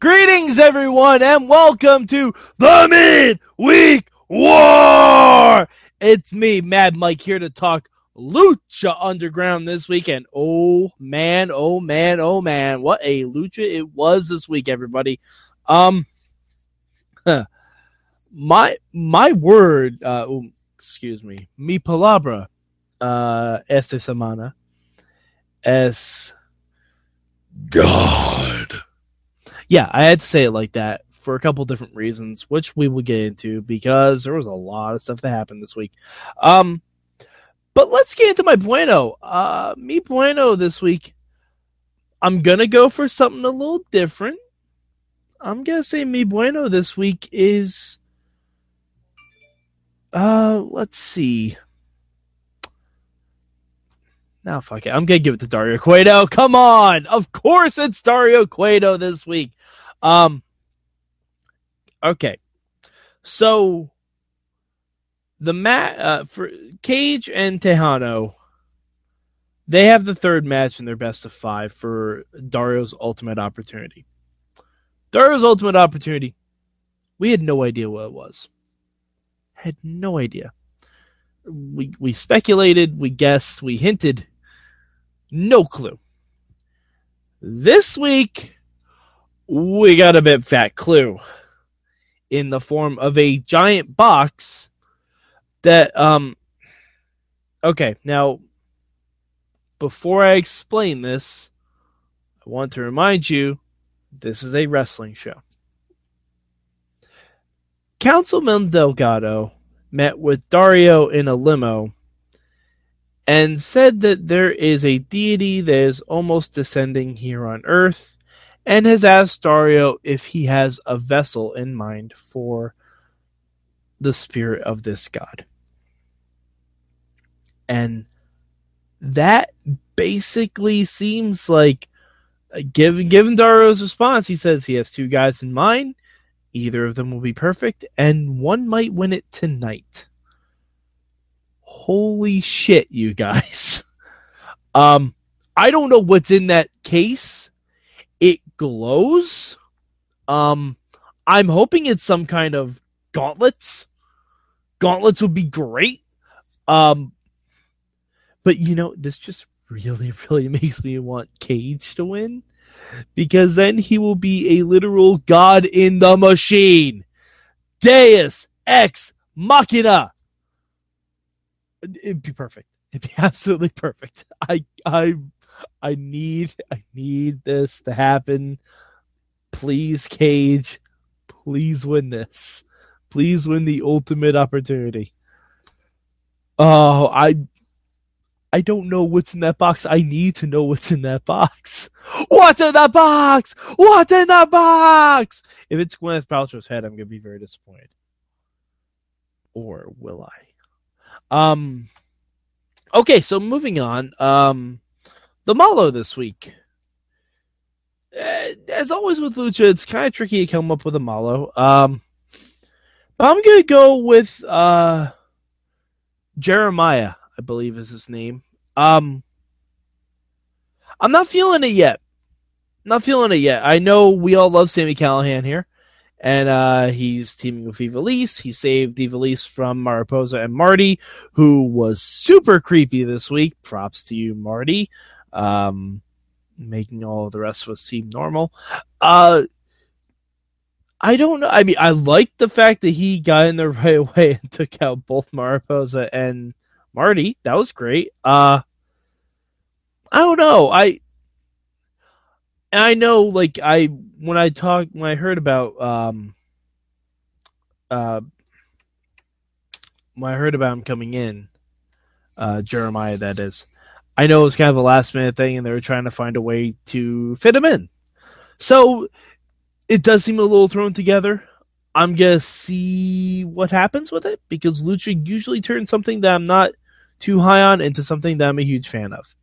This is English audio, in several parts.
Greetings, everyone, and welcome to the Midweek War. It's me, Mad Mike, here to talk Lucha Underground this week. And oh man, oh man, oh man, what a lucha it was this week, everybody. Um, my my word, uh, excuse me, mi palabra, uh, esta semana, es God yeah, I had to say it like that for a couple different reasons, which we will get into because there was a lot of stuff that happened this week. Um, but let's get into my bueno. Uh, me bueno this week. I'm gonna go for something a little different. I'm gonna say me bueno this week is. Uh, let's see. Now, fuck it. I'm gonna give it to Dario Cueto. Come on, of course it's Dario Cueto this week. Um. Okay, so the mat uh, for Cage and Texano, they have the third match in their best of five for Dario's ultimate opportunity. Dario's ultimate opportunity. We had no idea what it was. Had no idea. We we speculated, we guessed, we hinted. No clue. This week we got a bit fat clue in the form of a giant box that um okay now before i explain this i want to remind you this is a wrestling show. Councilman delgado met with dario in a limo and said that there is a deity that is almost descending here on earth and has asked Dario if he has a vessel in mind for the spirit of this god. And that basically seems like uh, given given Dario's response, he says he has two guys in mind. Either of them will be perfect, and one might win it tonight. Holy shit, you guys. Um, I don't know what's in that case glows. Um, I'm hoping it's some kind of gauntlets. Gauntlets would be great. Um, but you know, this just really, really makes me want Cage to win because then he will be a literal god in the machine. Deus ex machina. It'd be perfect. It'd be absolutely perfect. I I I need I need this to happen. Please, Cage. Please win this. Please win the ultimate opportunity. Oh, I I don't know what's in that box. I need to know what's in that box. What's in that box? What's in that box? If it's Gwyneth Paltrow's head, I'm gonna be very disappointed. Or will I? Um. Okay, so moving on. Um the Malo this week. Eh, as always with Lucha, it's kind of tricky to come up with a Malo. Um, but I'm gonna go with uh, Jeremiah, I believe is his name. Um, I'm not feeling it yet. Not feeling it yet. I know we all love Sami Callihan here, and uh, he's teaming with Ivelisse. He saved Ivelisse from Mariposa and Marty, who was super creepy this week. Props to you, Marty um, making all the rest of us seem normal. Uh, I don't know. I mean, I like the fact that he got in the right way and took out both Mariposa and Marty. That was great. Uh, I don't know. I and I know, like I when I talked when I heard about um uh when I heard about him coming in, uh Jeremiah that is. I know it was kind of a last minute thing, and they were trying to find a way to fit him in. So it does seem a little thrown together. I'm gonna see what happens with it because Lucha usually turns something that I'm not too high on into something that I'm a huge fan of.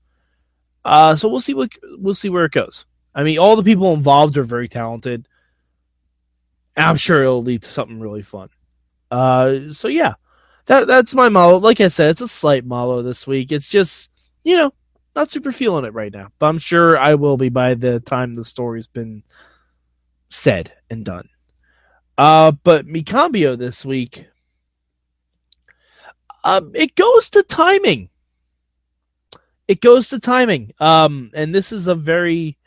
Uh, so we'll see what we'll see where it goes. I mean, all the people involved are very talented. I'm sure it'll lead to something really fun. Uh, so yeah, that that's my model. Like I said, it's a slight model this week. It's just you know not super feeling it right now, but I'm sure I will be by the time the story's been said and done. Uh, but Mikambio this week, um, it goes to timing. It goes to timing. Um, and this is a very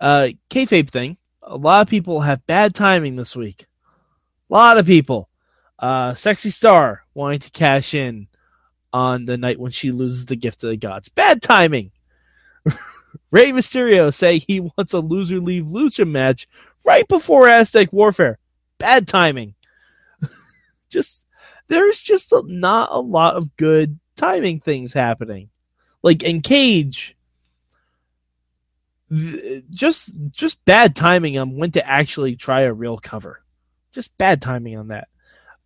uh kayfabe thing. A lot of people have bad timing this week. A lot of people. Uh, Sexy Star wanting to cash in on the night when she loses the gift of the gods. Bad timing. Rey Mysterio say he wants a loser leave lucha match right before Aztec Warfare. Bad timing. just there's just a, not a lot of good timing things happening. Like in Cage, just just bad timing on when to actually try a real cover. Just bad timing on that.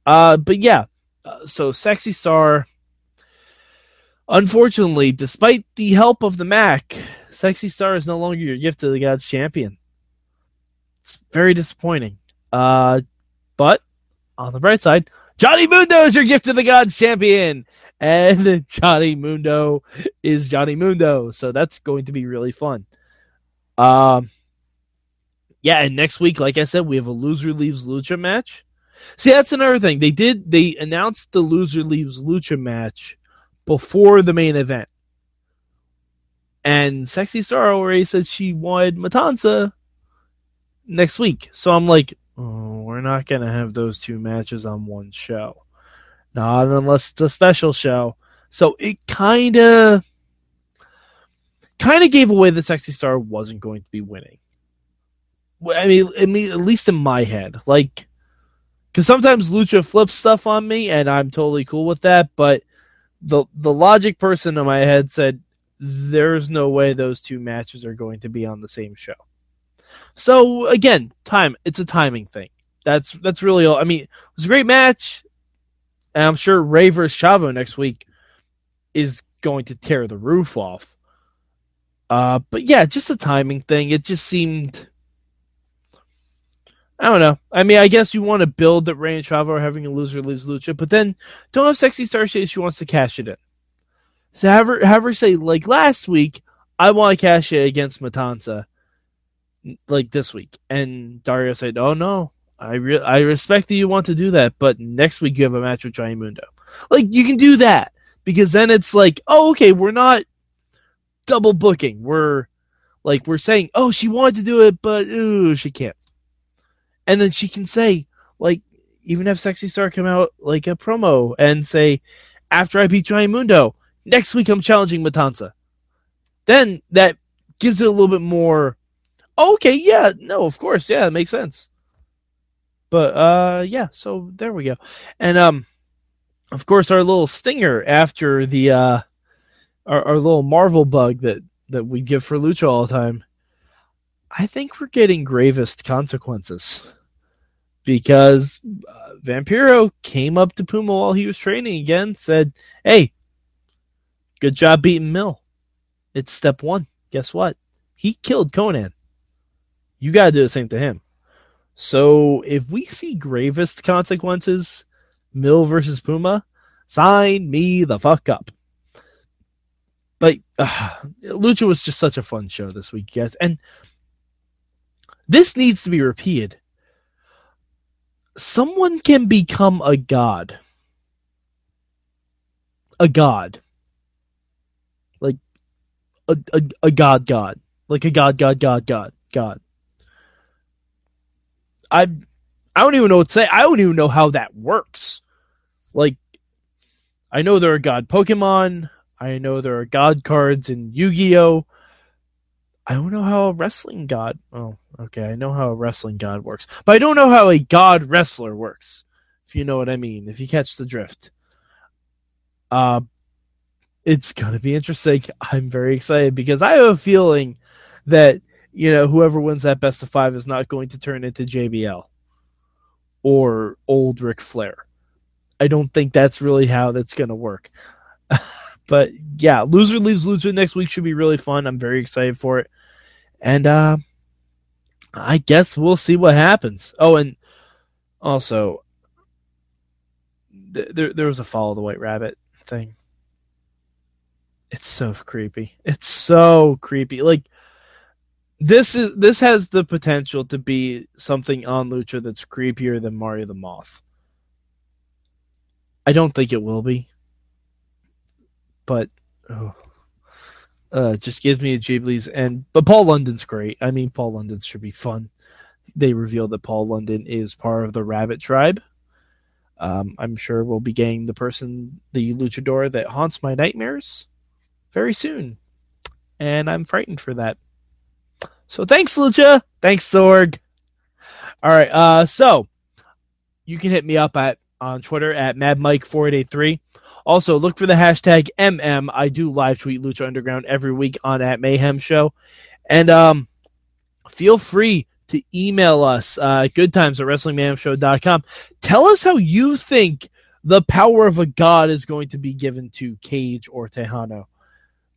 Uh, but yeah, uh, so Sexy Star. Unfortunately, despite the help of the Mack, Sexy Star is no longer your gift to the gods champion. It's very disappointing. Uh, but on the bright side, Johnny Mundo is your gift to the gods champion, and Johnny Mundo is Johnny Mundo, so that's going to be really fun. Um, yeah, and next week, like I said, we have a loser leaves lucha match. See, that's another thing. They did they announced the loser leaves lucha match before the main event. And Sexy Star already said she wanted Matanza next week. So I'm like, oh, we're not going to have those two matches on one show. Not unless it's a special show. So it kind of kind of gave away that Sexy Star wasn't going to be winning. I mean, I mean, at least in my head, like, because sometimes Lucha flips stuff on me, and I'm totally cool with that. But the the logic person in my head said, "There's no way those two matches are going to be on the same show." So again, time it's a timing thing. That's that's really all. I mean, it was a great match, and I'm sure Rey versus Chavo next week is going to tear the roof off. Uh, but yeah, just a timing thing. It just seemed. I don't know. I mean, I guess you want to build that Rey and Chavo are having a loser leaves lucha, but then don't have Sexy Star say she wants to cash it in. So have her, have her say, like last week, I want to cash it against Matanza, like this week. And Dario said, oh no, I re- I respect that you want to do that, but next week you have a match with Mundo. Like, you can do that, because then it's like, oh, okay, we're not double booking. We're, like, we're saying, oh, she wanted to do it, but, ooh, she can't and then she can say like even have sexy star come out like a promo and say after i beat Johnny mundo next week i'm challenging matanza. Then that gives it a little bit more oh, okay yeah no of course yeah it makes sense. But uh yeah so there we go. And um of course our little stinger after the uh our, our little marvel bug that that we give for lucha all the time I think we're getting gravest consequences because uh, Vampiro came up to Puma while he was training again, said, "Hey, good job beating Mil. It's step one. Guess what? He killed Konnan. You got to do the same to him." So if we see gravest consequences, Mil versus Puma, sign me the fuck up. But uh, Lucha was just such a fun show this week, guys, and this needs to be repeated. Someone can become a god. A god. Like a, a, a god god. Like a god god god god god. I I don't even know what to say. I don't even know how that works. Like I know there are god Pokemon. I know there are god cards in Yu-Gi-Oh! I don't know how a wrestling god. Oh, okay. I know how a wrestling god works, but I don't know how a god wrestler works. If you know what I mean, if you catch the drift. Uh, it's gonna be interesting. I'm very excited because I have a feeling that you know, whoever wins that best of five is not going to turn into JBL or old Ric Flair. I don't think that's really how that's to work. but yeah, loser leaves loser next week should be really fun. I'm very excited for it. And uh, I guess we'll see what happens. Oh, and also, th- there there was a follow the white rabbit thing. It's so creepy. It's so creepy. Like this is this has the potential to be something on Lucha that's creepier than Marty the Moth. I don't think it will be, but oh, uh, just gives me a jibblies. And but Paul London's great. I mean, Paul London should be fun. They revealed that Paul London is part of the Rabbit Tribe. Um, I'm sure we'll be getting the person, the luchador that haunts my nightmares, very soon, and I'm frightened for that. So thanks, Lucha. Thanks, Sorg. All right. Uh, so you can hit me up at on Twitter at MadMike4883. Also, look for the hashtag MM. I do live tweet Lucha Underground every week on at Mayhem Show. And um, feel free to email us uh, at WrestlingMayhemShow.com. Tell us how you think the power of a god is going to be given to Cage or Texano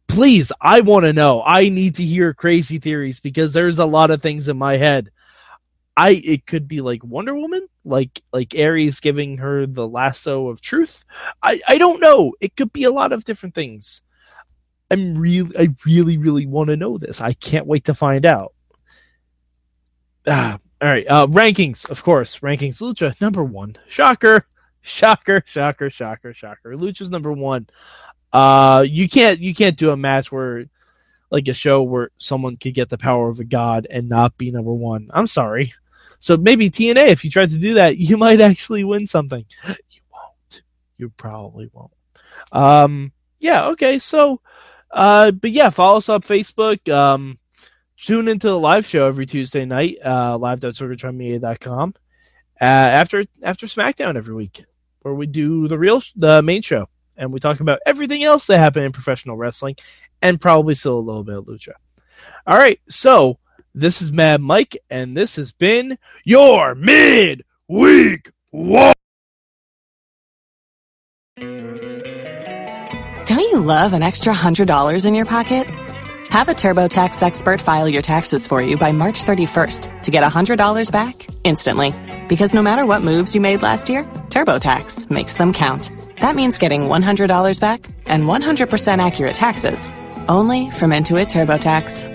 please, I want to know. I need to hear crazy theories because there's a lot of things in my head. I it could be like Wonder Woman, like like Ares giving her the lasso of truth. I I don't know. It could be a lot of different things. I'm really I really really want to know this. I can't wait to find out. Ah, all right. Uh, rankings, of course. Rankings. Lucha number one. Shocker, shocker, shocker, shocker, shocker. Lucha's number one. Uh, you can't you can't do a match where like a show where someone could get the power of a god and not be number one. I'm sorry. So maybe TNA, if you tried to do that, you might actually win something. You won't. You probably won't. Um, yeah. Okay. So, uh, but yeah, follow us on Facebook. Um, tune into the live show every Tuesday night, uh, live.sorgatronmedia.com, uh, after after SmackDown every week, where we do the real the main show and we talk about everything else that happened in professional wrestling and probably still a little bit of lucha. All right, so this is Mad Mike, and this has been your mid week war. Don't you love an extra hundred dollars in your pocket? Have a TurboTax expert file your taxes for you by March 31st to get $100 back instantly. Because no matter what moves you made last year, TurboTax makes them count. That means getting $100 back and 100% accurate taxes only from Intuit TurboTax.